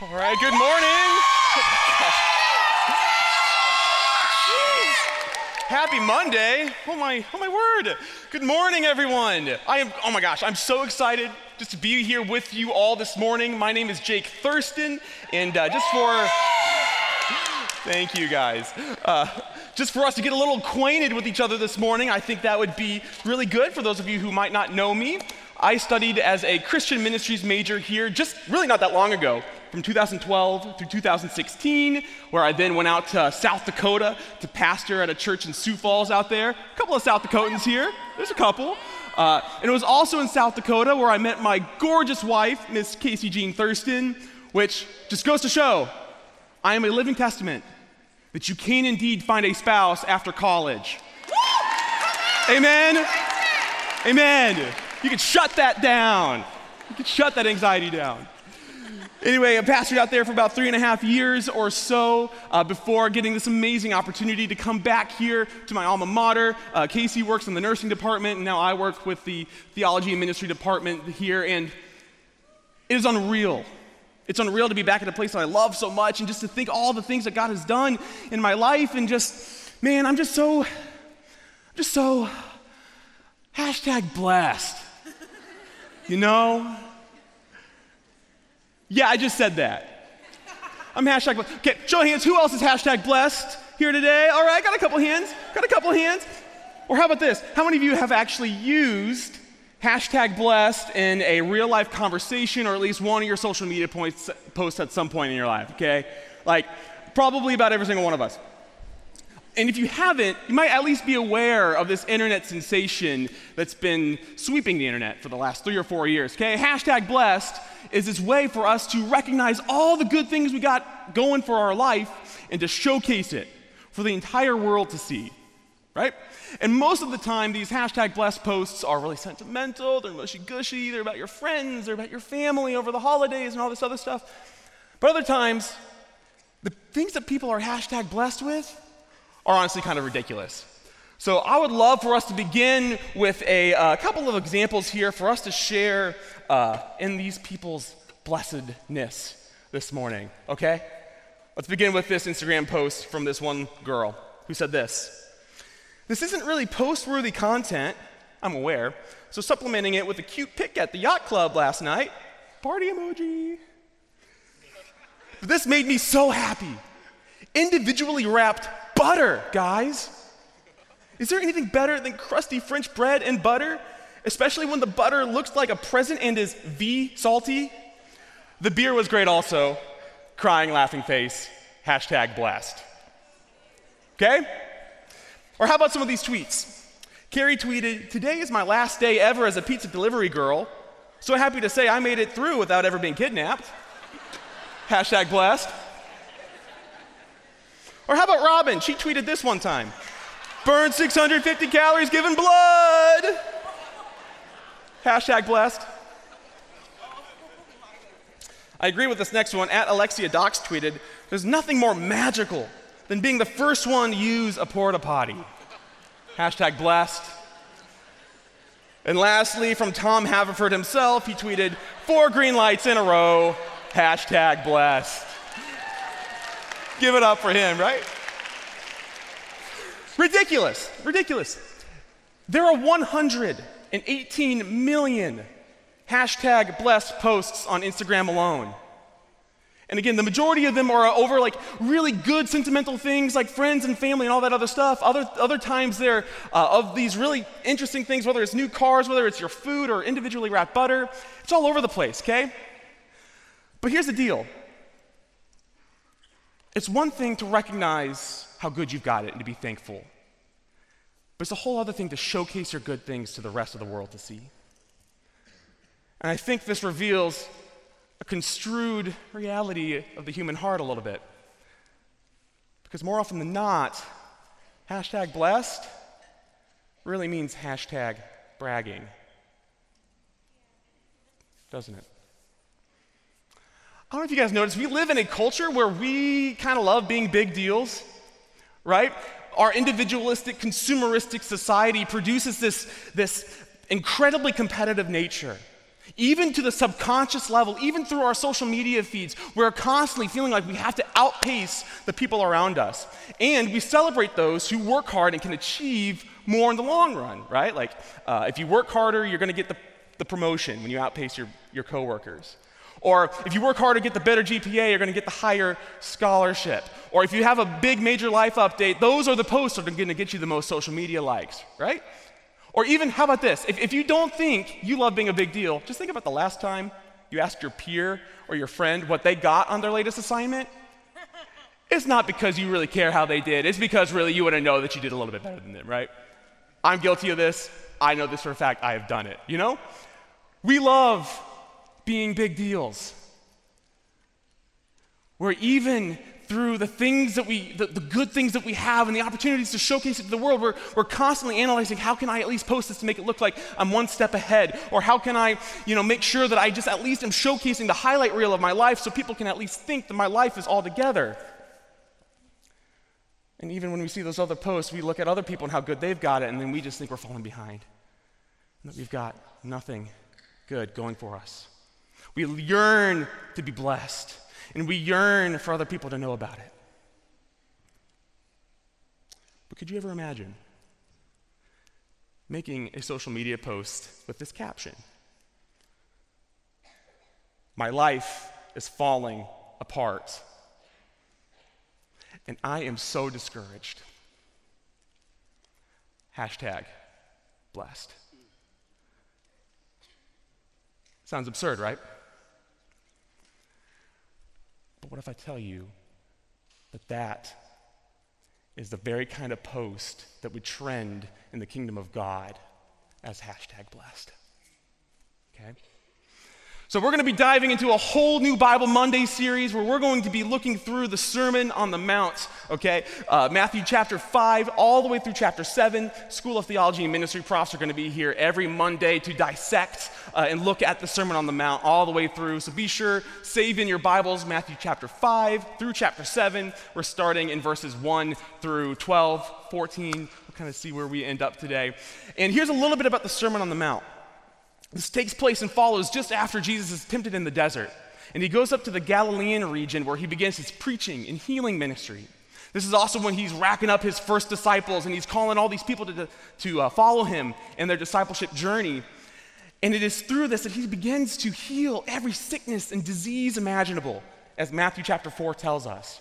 All right, good morning. Happy Monday. Oh my, oh my word. Good morning, everyone. I am, oh my gosh, I'm so excited just to be here with you all this morning. My name is Jake Thurston, and uh, just for, thank you guys. Uh, just for us to get a little acquainted with each other this morning, I think that would be really good for those of you who might not know me. I studied as a Christian ministries major here just really not that long ago from 2012 through 2016, where I then went out to South Dakota to pastor at a church in Sioux Falls out there. A couple of South Dakotans here. There's a couple. Uh, and it was also in South Dakota where I met my gorgeous wife, Miss Casey Jean Thurston, which just goes to show I am a living testament that you can indeed find a spouse after college. Amen. Amen. You can shut that down. You can shut that anxiety down. Anyway, I pastored out there for about three and a half years or so uh, before getting this amazing opportunity to come back here to my alma mater. Uh, Casey works in the nursing department, and now I work with the theology and ministry department here, and it is unreal. It's unreal to be back at a place that I love so much, and just to think all the things that God has done in my life, and just, man, I'm just so, just so, hashtag blessed. You know? Yeah, I just said that. I'm hashtag blessed. Okay, show hands. Who else is hashtag blessed here today? All right, got a couple hands. Got a couple hands. Or how about this? How many of you have actually used hashtag blessed in a real life conversation or at least one of your social media points, posts at some point in your life? Okay? Like, probably about every single one of us. And if you haven't, you might at least be aware of this internet sensation that's been sweeping the internet for the last three or four years. Okay? Hashtag blessed is this way for us to recognize all the good things we got going for our life and to showcase it for the entire world to see. Right? And most of the time, these hashtag blessed posts are really sentimental, they're mushy gushy, they're about your friends, they're about your family over the holidays and all this other stuff. But other times, the things that people are hashtag blessed with are honestly kind of ridiculous. So I would love for us to begin with a uh, couple of examples here for us to share uh, in these people's blessedness this morning, okay? Let's begin with this Instagram post from this one girl who said this This isn't really post worthy content, I'm aware, so supplementing it with a cute pic at the yacht club last night. Party emoji. But this made me so happy. Individually wrapped butter, guys. Is there anything better than crusty French bread and butter? Especially when the butter looks like a present and is V salty? The beer was great also. Crying, laughing face. Hashtag blessed. Okay? Or how about some of these tweets? Carrie tweeted, Today is my last day ever as a pizza delivery girl. So happy to say I made it through without ever being kidnapped. Hashtag blessed. Or how about Robin? She tweeted this one time Burn 650 calories giving blood. Hashtag blessed. I agree with this next one. At Alexia Docs tweeted There's nothing more magical than being the first one to use a porta potty. Hashtag blessed. And lastly, from Tom Haverford himself, he tweeted, Four green lights in a row. Hashtag blessed. Give it up for him, right? Ridiculous, ridiculous. There are 118 million hashtag blessed posts on Instagram alone. And again, the majority of them are over like really good sentimental things like friends and family and all that other stuff. Other, other times they're uh, of these really interesting things, whether it's new cars, whether it's your food or individually wrapped butter. It's all over the place, okay? But here's the deal it's one thing to recognize how good you've got it and to be thankful, but it's a whole other thing to showcase your good things to the rest of the world to see. And I think this reveals a construed reality of the human heart a little bit. Because more often than not, hashtag blessed really means hashtag bragging. Doesn't it? I don't know if you guys noticed, we live in a culture where we kind of love being big deals, right? Our individualistic, consumeristic society produces this, this incredibly competitive nature. Even to the subconscious level, even through our social media feeds, we're constantly feeling like we have to outpace the people around us. And we celebrate those who work hard and can achieve more in the long run, right? Like, uh, if you work harder, you're going to get the, the promotion when you outpace your, your coworkers. Or if you work harder, to get the better GPA, you're going to get the higher scholarship. Or if you have a big major life update, those are the posts that are going to get you the most social media likes, right? Or even, how about this? If, if you don't think you love being a big deal, just think about the last time you asked your peer or your friend what they got on their latest assignment. It's not because you really care how they did, it's because really you want to know that you did a little bit better than them, right? I'm guilty of this. I know this for a fact. I have done it, you know? We love being big deals. Where even through the things that we, the, the, good things that we have and the opportunities to showcase it to the world, we're, we're constantly analyzing how can I at least post this to make it look like I'm one step ahead? Or how can I, you know, make sure that I just at least am showcasing the highlight reel of my life so people can at least think that my life is all together? And even when we see those other posts, we look at other people and how good they've got it, and then we just think we're falling behind. And that we've got nothing good going for us. We yearn to be blessed and we yearn for other people to know about it. But could you ever imagine making a social media post with this caption? My life is falling apart, and I am so discouraged. Hashtag blessed. Sounds absurd, right? But what if I tell you that that is the very kind of post that would trend in the kingdom of God as hashtag blessed? Okay? So, we're going to be diving into a whole new Bible Monday series where we're going to be looking through the Sermon on the Mount, okay? Uh, Matthew chapter 5, all the way through chapter 7. School of Theology and Ministry profs are going to be here every Monday to dissect uh, and look at the Sermon on the Mount all the way through. So, be sure, save in your Bibles Matthew chapter 5 through chapter 7. We're starting in verses 1 through 12, 14. We'll kind of see where we end up today. And here's a little bit about the Sermon on the Mount. This takes place and follows just after Jesus is tempted in the desert. And he goes up to the Galilean region where he begins his preaching and healing ministry. This is also when he's racking up his first disciples and he's calling all these people to, to uh, follow him in their discipleship journey. And it is through this that he begins to heal every sickness and disease imaginable, as Matthew chapter 4 tells us.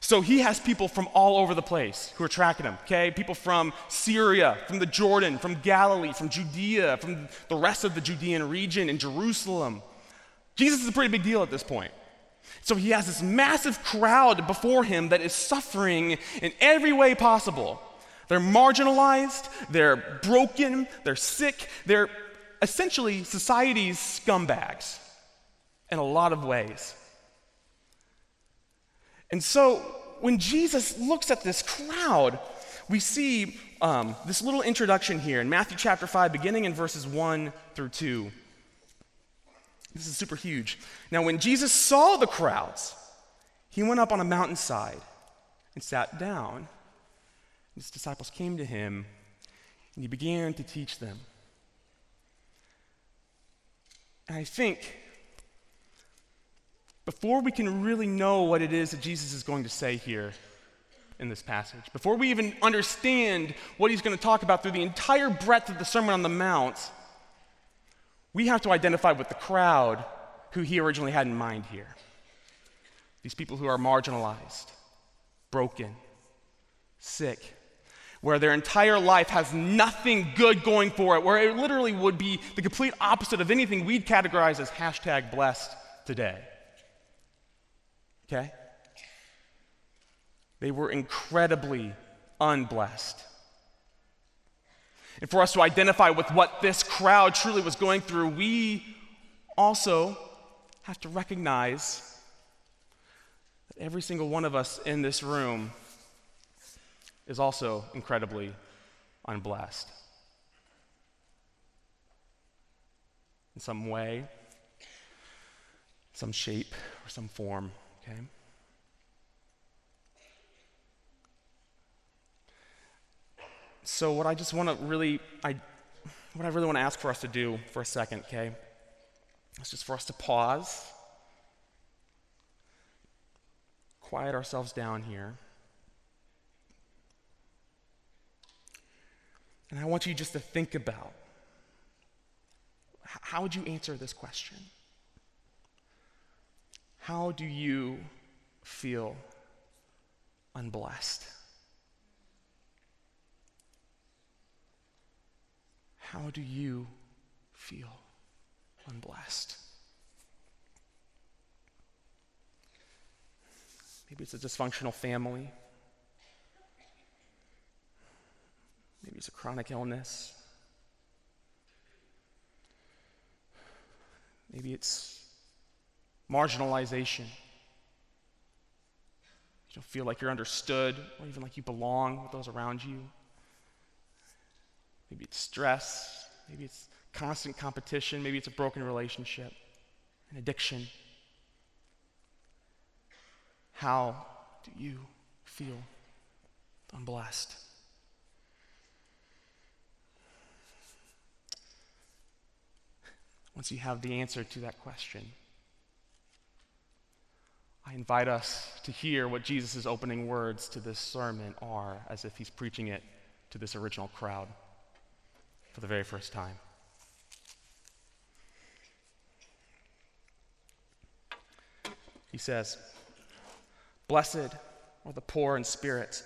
So he has people from all over the place who are tracking him, okay? People from Syria, from the Jordan, from Galilee, from Judea, from the rest of the Judean region in Jerusalem. Jesus is a pretty big deal at this point. So he has this massive crowd before him that is suffering in every way possible. They're marginalized, they're broken, they're sick, they're essentially society's scumbags in a lot of ways. And so when Jesus looks at this crowd, we see um, this little introduction here in Matthew chapter 5, beginning in verses 1 through 2. This is super huge. Now, when Jesus saw the crowds, he went up on a mountainside and sat down. His disciples came to him, and he began to teach them. And I think before we can really know what it is that Jesus is going to say here in this passage, before we even understand what he's going to talk about through the entire breadth of the Sermon on the Mount, we have to identify with the crowd who he originally had in mind here. These people who are marginalized, broken, sick, where their entire life has nothing good going for it, where it literally would be the complete opposite of anything we'd categorize as hashtag blessed today. Okay? They were incredibly unblessed. And for us to identify with what this crowd truly was going through, we also have to recognize that every single one of us in this room is also incredibly unblessed. In some way, some shape, or some form. Okay? So what I just want to really I what I really want to ask for us to do for a second, okay? It's just for us to pause, quiet ourselves down here. And I want you just to think about how would you answer this question? How do you feel unblessed? How do you feel unblessed? Maybe it's a dysfunctional family. Maybe it's a chronic illness. Maybe it's marginalization. You don't feel like you're understood or even like you belong with those around you. Maybe it's stress. Maybe it's constant competition. Maybe it's a broken relationship, an addiction. How do you feel unblessed? Once you have the answer to that question, I invite us to hear what Jesus' opening words to this sermon are as if he's preaching it to this original crowd for the very first time. He says, Blessed are the poor in spirit,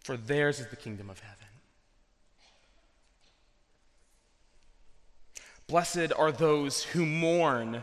for theirs is the kingdom of heaven. Blessed are those who mourn,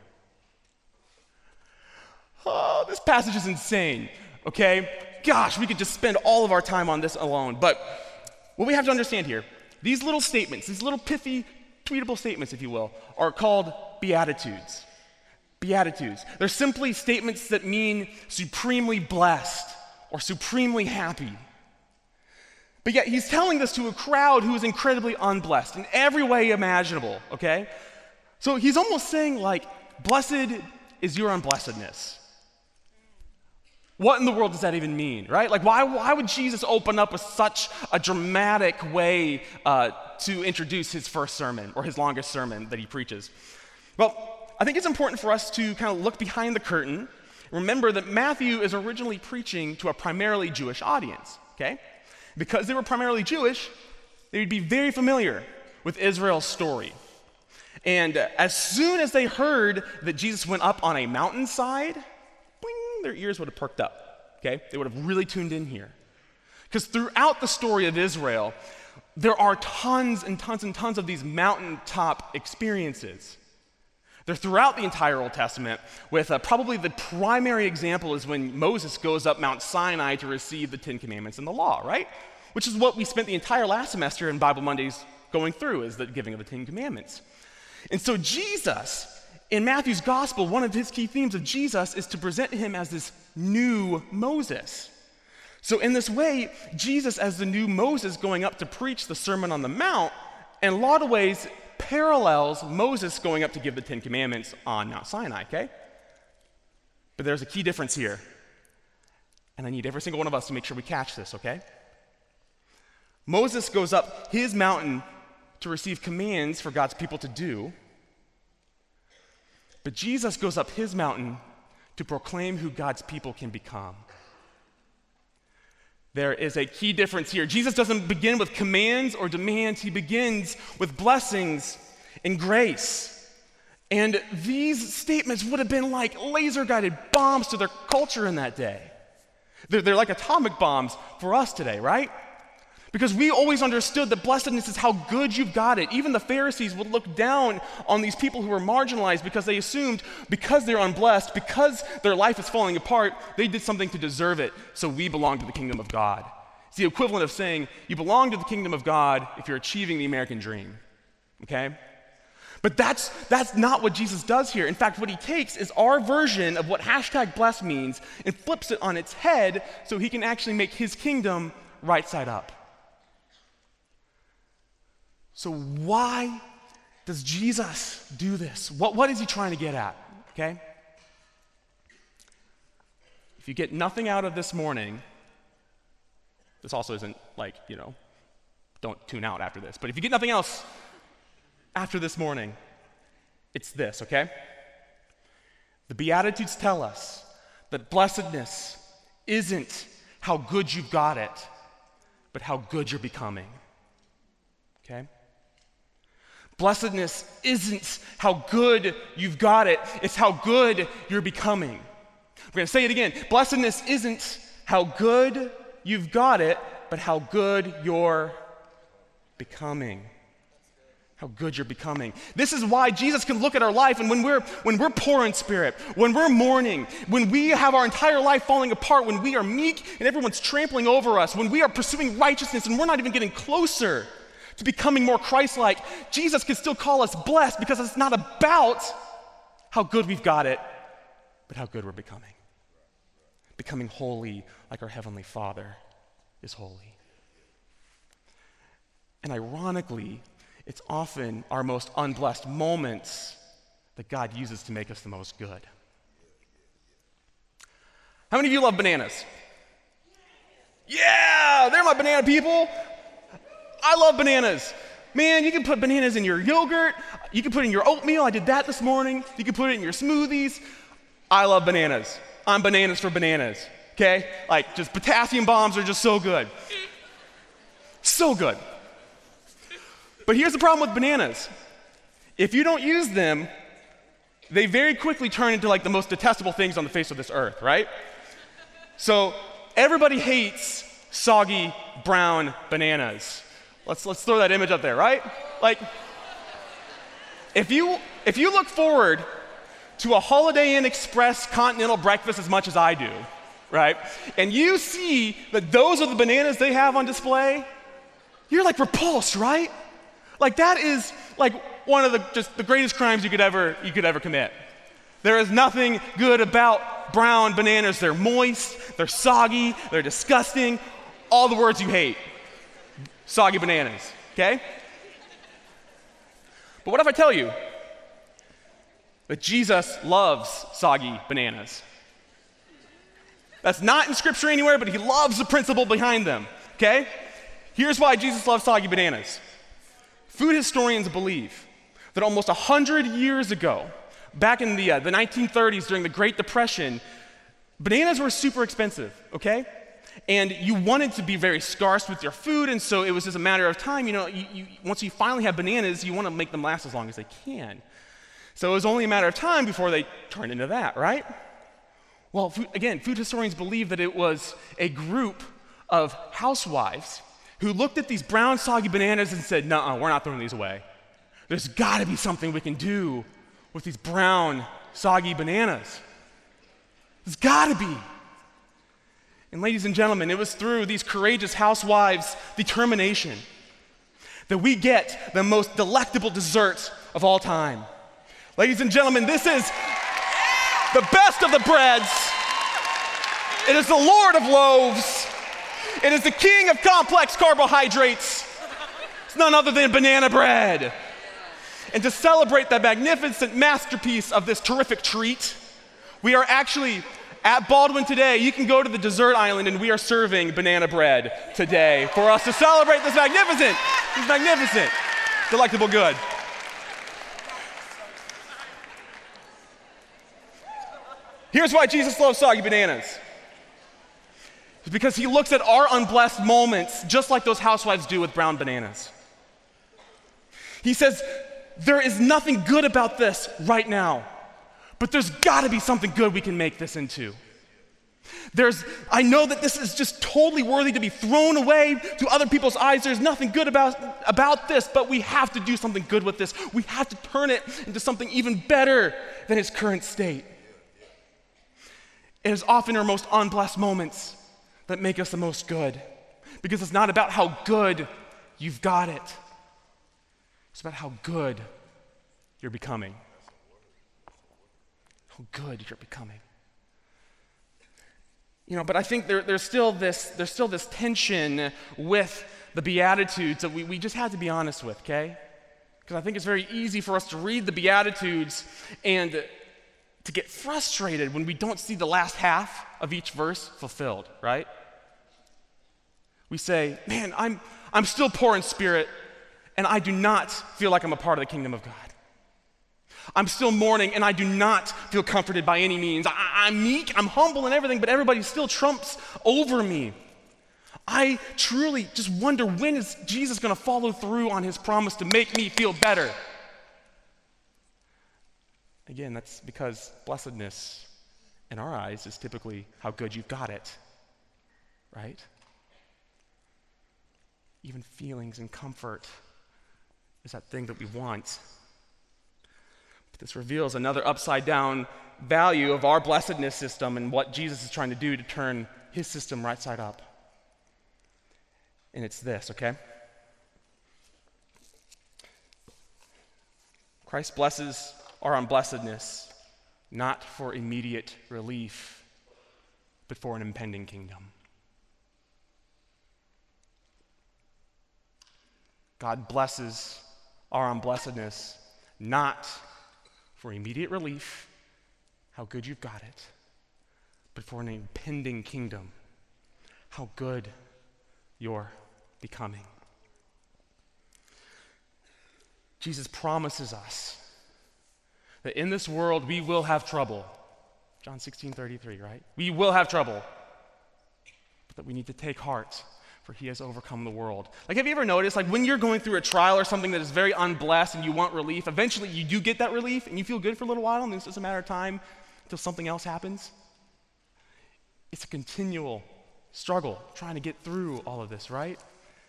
Oh, this passage is insane, okay? Gosh, we could just spend all of our time on this alone. But what we have to understand here these little statements, these little pithy, tweetable statements, if you will, are called Beatitudes. Beatitudes. They're simply statements that mean supremely blessed or supremely happy. But yet, he's telling this to a crowd who is incredibly unblessed in every way imaginable, okay? So he's almost saying, like, blessed is your unblessedness. What in the world does that even mean, right? Like, why, why would Jesus open up with such a dramatic way uh, to introduce his first sermon or his longest sermon that he preaches? Well, I think it's important for us to kind of look behind the curtain. Remember that Matthew is originally preaching to a primarily Jewish audience, okay? Because they were primarily Jewish, they would be very familiar with Israel's story. And as soon as they heard that Jesus went up on a mountainside, their ears would have perked up, okay? They would have really tuned in here. Because throughout the story of Israel, there are tons and tons and tons of these mountaintop experiences. They're throughout the entire Old Testament, with uh, probably the primary example is when Moses goes up Mount Sinai to receive the Ten Commandments and the law, right? Which is what we spent the entire last semester in Bible Mondays going through, is the giving of the Ten Commandments. And so Jesus in Matthew's gospel, one of his key themes of Jesus is to present him as this new Moses. So, in this way, Jesus, as the new Moses going up to preach the Sermon on the Mount, in a lot of ways parallels Moses going up to give the Ten Commandments on Mount Sinai, okay? But there's a key difference here. And I need every single one of us to make sure we catch this, okay? Moses goes up his mountain to receive commands for God's people to do. But Jesus goes up his mountain to proclaim who God's people can become. There is a key difference here. Jesus doesn't begin with commands or demands, he begins with blessings and grace. And these statements would have been like laser guided bombs to their culture in that day. They're, they're like atomic bombs for us today, right? Because we always understood that blessedness is how good you've got it. Even the Pharisees would look down on these people who were marginalized because they assumed because they're unblessed, because their life is falling apart, they did something to deserve it, so we belong to the kingdom of God. It's the equivalent of saying you belong to the kingdom of God if you're achieving the American dream. Okay? But that's, that's not what Jesus does here. In fact, what he takes is our version of what hashtag bless means and flips it on its head so he can actually make his kingdom right side up. So, why does Jesus do this? What, what is he trying to get at? Okay? If you get nothing out of this morning, this also isn't like, you know, don't tune out after this. But if you get nothing else after this morning, it's this, okay? The Beatitudes tell us that blessedness isn't how good you've got it, but how good you're becoming. Okay? Blessedness isn't how good you've got it, it's how good you're becoming. We're going to say it again. Blessedness isn't how good you've got it, but how good you're becoming how good you're becoming. This is why Jesus can look at our life and when we're when we're poor in spirit, when we're mourning, when we have our entire life falling apart, when we are meek and everyone's trampling over us, when we are pursuing righteousness and we're not even getting closer to becoming more Christ-like, Jesus can still call us blessed because it's not about how good we've got it, but how good we're becoming. Becoming holy like our heavenly Father is holy. And ironically, it's often our most unblessed moments that God uses to make us the most good. How many of you love bananas? Yeah, they're my banana people. I love bananas. Man, you can put bananas in your yogurt. You can put it in your oatmeal. I did that this morning. You can put it in your smoothies. I love bananas. I'm bananas for bananas. Okay? Like, just potassium bombs are just so good. So good. But here's the problem with bananas if you don't use them, they very quickly turn into like the most detestable things on the face of this earth, right? So everybody hates soggy brown bananas. Let's, let's throw that image up there, right? Like, if you, if you look forward to a Holiday Inn Express continental breakfast as much as I do, right? And you see that those are the bananas they have on display, you're like repulsed, right? Like that is like one of the just the greatest crimes you could ever you could ever commit. There is nothing good about brown bananas. They're moist, they're soggy, they're disgusting. All the words you hate. Soggy bananas, okay? But what if I tell you that Jesus loves soggy bananas? That's not in scripture anywhere, but he loves the principle behind them, okay? Here's why Jesus loves soggy bananas. Food historians believe that almost 100 years ago, back in the, uh, the 1930s during the Great Depression, bananas were super expensive, okay? And you wanted to be very scarce with your food, and so it was just a matter of time. You know, you, you, once you finally have bananas, you want to make them last as long as they can. So it was only a matter of time before they turned into that, right? Well, food, again, food historians believe that it was a group of housewives who looked at these brown, soggy bananas and said, "No, we're not throwing these away. There's got to be something we can do with these brown, soggy bananas. There's got to be. And, ladies and gentlemen, it was through these courageous housewives' determination that we get the most delectable dessert of all time. Ladies and gentlemen, this is the best of the breads. It is the Lord of loaves. It is the king of complex carbohydrates. It's none other than banana bread. And to celebrate that magnificent masterpiece of this terrific treat, we are actually at Baldwin today. You can go to the dessert island and we are serving banana bread today for us to celebrate this magnificent, this magnificent, delectable good. Here's why Jesus loves soggy bananas. It's because he looks at our unblessed moments just like those housewives do with brown bananas. He says, there is nothing good about this right now, but there's got to be something good we can make this into. There's, I know that this is just totally worthy to be thrown away to other people's eyes. There's nothing good about, about this, but we have to do something good with this. We have to turn it into something even better than its current state. It is often our most unblessed moments that make us the most good because it's not about how good you've got it, it's about how good you're becoming. How good you're becoming. You know, but I think there, there's, still this, there's still this tension with the Beatitudes that we, we just have to be honest with, okay? Because I think it's very easy for us to read the Beatitudes and to get frustrated when we don't see the last half of each verse fulfilled, right? We say, man, I'm, I'm still poor in spirit, and I do not feel like I'm a part of the kingdom of God. I'm still mourning, and I do not feel comforted by any means. I, am meek, I'm humble and everything, but everybody still trumps over me. I truly just wonder when is Jesus going to follow through on his promise to make me feel better? Again, that's because blessedness in our eyes is typically how good you've got it, right? Even feelings and comfort is that thing that we want. This reveals another upside down value of our blessedness system and what Jesus is trying to do to turn his system right side up. And it's this, okay? Christ blesses our unblessedness, not for immediate relief, but for an impending kingdom. God blesses our unblessedness, not for immediate relief, how good you've got it, but for an impending kingdom, how good you're becoming. Jesus promises us that in this world we will have trouble. John 16, 33, right? We will have trouble. But that we need to take heart, for he has overcome the world. Like, have you ever noticed, like, when you're going through a trial or something that is very unblessed and you want relief, eventually you do get that relief and you feel good for a little while, and it's just a matter of time until something else happens? It's a continual struggle trying to get through all of this, right?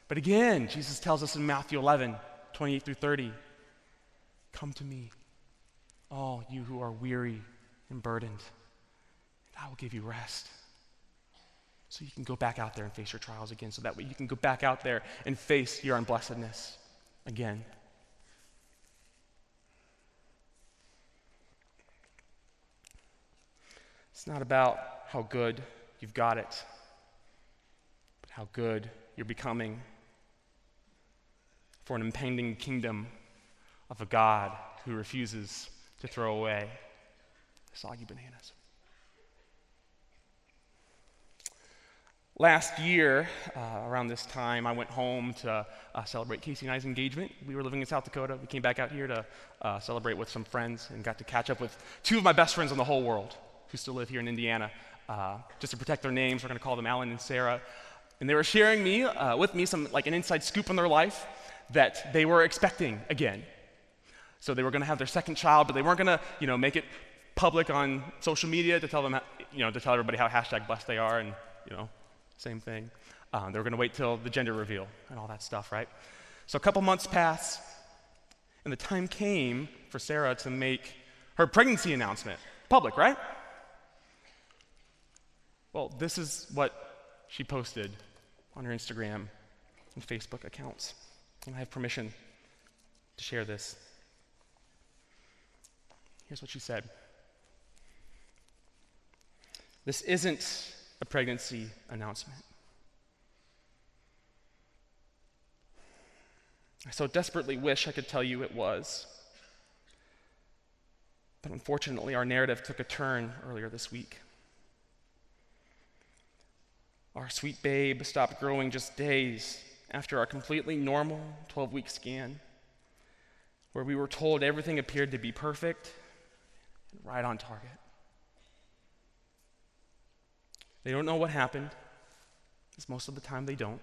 But again, Jesus tells us in Matthew 11, 28 through 30, Come to me, all you who are weary and burdened, and I will give you rest. So you can go back out there and face your trials again, so that way you can go back out there and face your unblessedness again. It's not about how good you've got it, but how good you're becoming for an impending kingdom of a God who refuses to throw away soggy bananas. Last year, uh, around this time, I went home to uh, celebrate Casey and I's engagement. We were living in South Dakota. We came back out here to uh, celebrate with some friends and got to catch up with two of my best friends in the whole world who still live here in Indiana. Uh, just to protect their names, we're going to call them Alan and Sarah. And they were sharing me uh, with me some like an inside scoop on their life that they were expecting again. So they were going to have their second child, but they weren't going to, you know, make it public on social media to tell them, you know, to tell everybody how hashtag blessed they are, and you know, same thing. Um, they were going to wait till the gender reveal and all that stuff, right? So a couple months passed, and the time came for Sarah to make her pregnancy announcement public, right? Well, this is what she posted on her Instagram and Facebook accounts. And I have permission to share this. Here's what she said This isn't a pregnancy announcement. I so desperately wish I could tell you it was. But unfortunately, our narrative took a turn earlier this week. Our sweet babe stopped growing just days after our completely normal 12 week scan, where we were told everything appeared to be perfect and right on target. They don't know what happened, because most of the time they don't.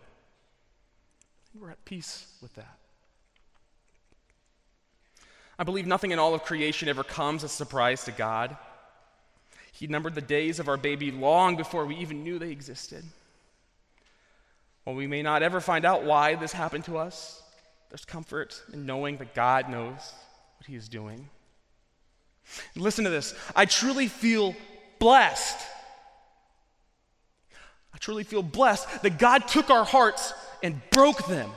We're at peace with that. I believe nothing in all of creation ever comes as a surprise to God. He numbered the days of our baby long before we even knew they existed. While we may not ever find out why this happened to us, there's comfort in knowing that God knows what He is doing. Listen to this. I truly feel blessed. Truly feel blessed that God took our hearts and broke them,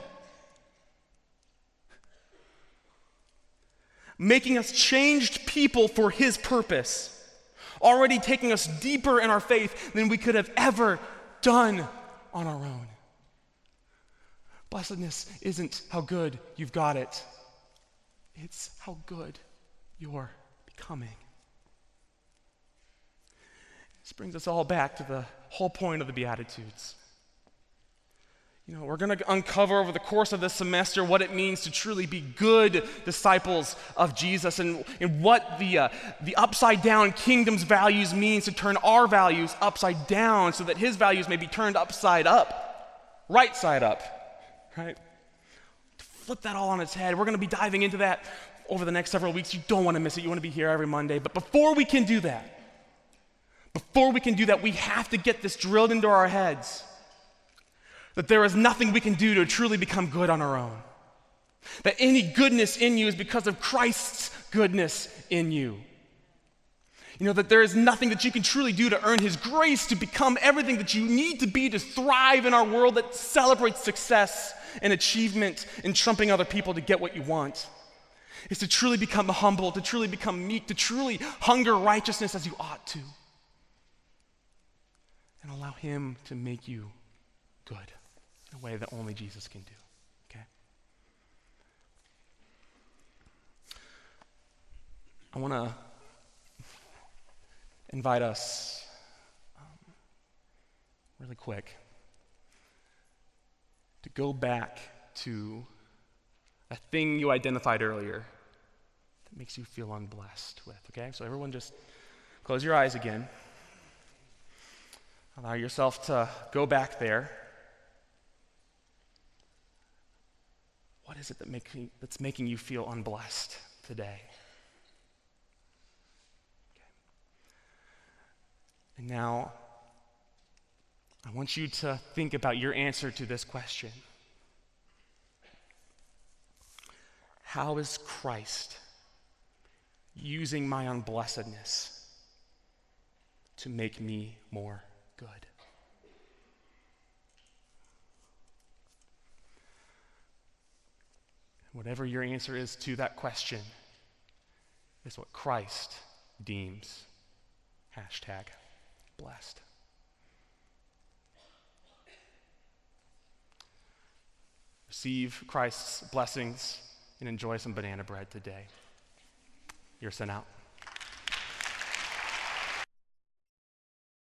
making us changed people for His purpose, already taking us deeper in our faith than we could have ever done on our own. Blessedness isn't how good you've got it, it's how good you're becoming. This brings us all back to the whole point of the Beatitudes. You know, we're going to uncover over the course of this semester what it means to truly be good disciples of Jesus and, and what the, uh, the upside down kingdom's values means to turn our values upside down so that his values may be turned upside up, right side up, right? To Flip that all on its head. We're going to be diving into that over the next several weeks. You don't want to miss it. You want to be here every Monday. But before we can do that, before we can do that, we have to get this drilled into our heads that there is nothing we can do to truly become good on our own. That any goodness in you is because of Christ's goodness in you. You know, that there is nothing that you can truly do to earn His grace to become everything that you need to be to thrive in our world that celebrates success and achievement and trumping other people to get what you want is to truly become humble, to truly become meek, to truly hunger righteousness as you ought to. And allow Him to make you good in a way that only Jesus can do. Okay? I want to invite us um, really quick to go back to a thing you identified earlier that makes you feel unblessed with. Okay? So, everyone just close your eyes again. Allow yourself to go back there. What is it that make me, that's making you feel unblessed today? Okay. And now, I want you to think about your answer to this question How is Christ using my unblessedness to make me more good? Whatever your answer is to that question is what Christ deems hashtag blessed. Receive Christ's blessings and enjoy some banana bread today. You're sent out.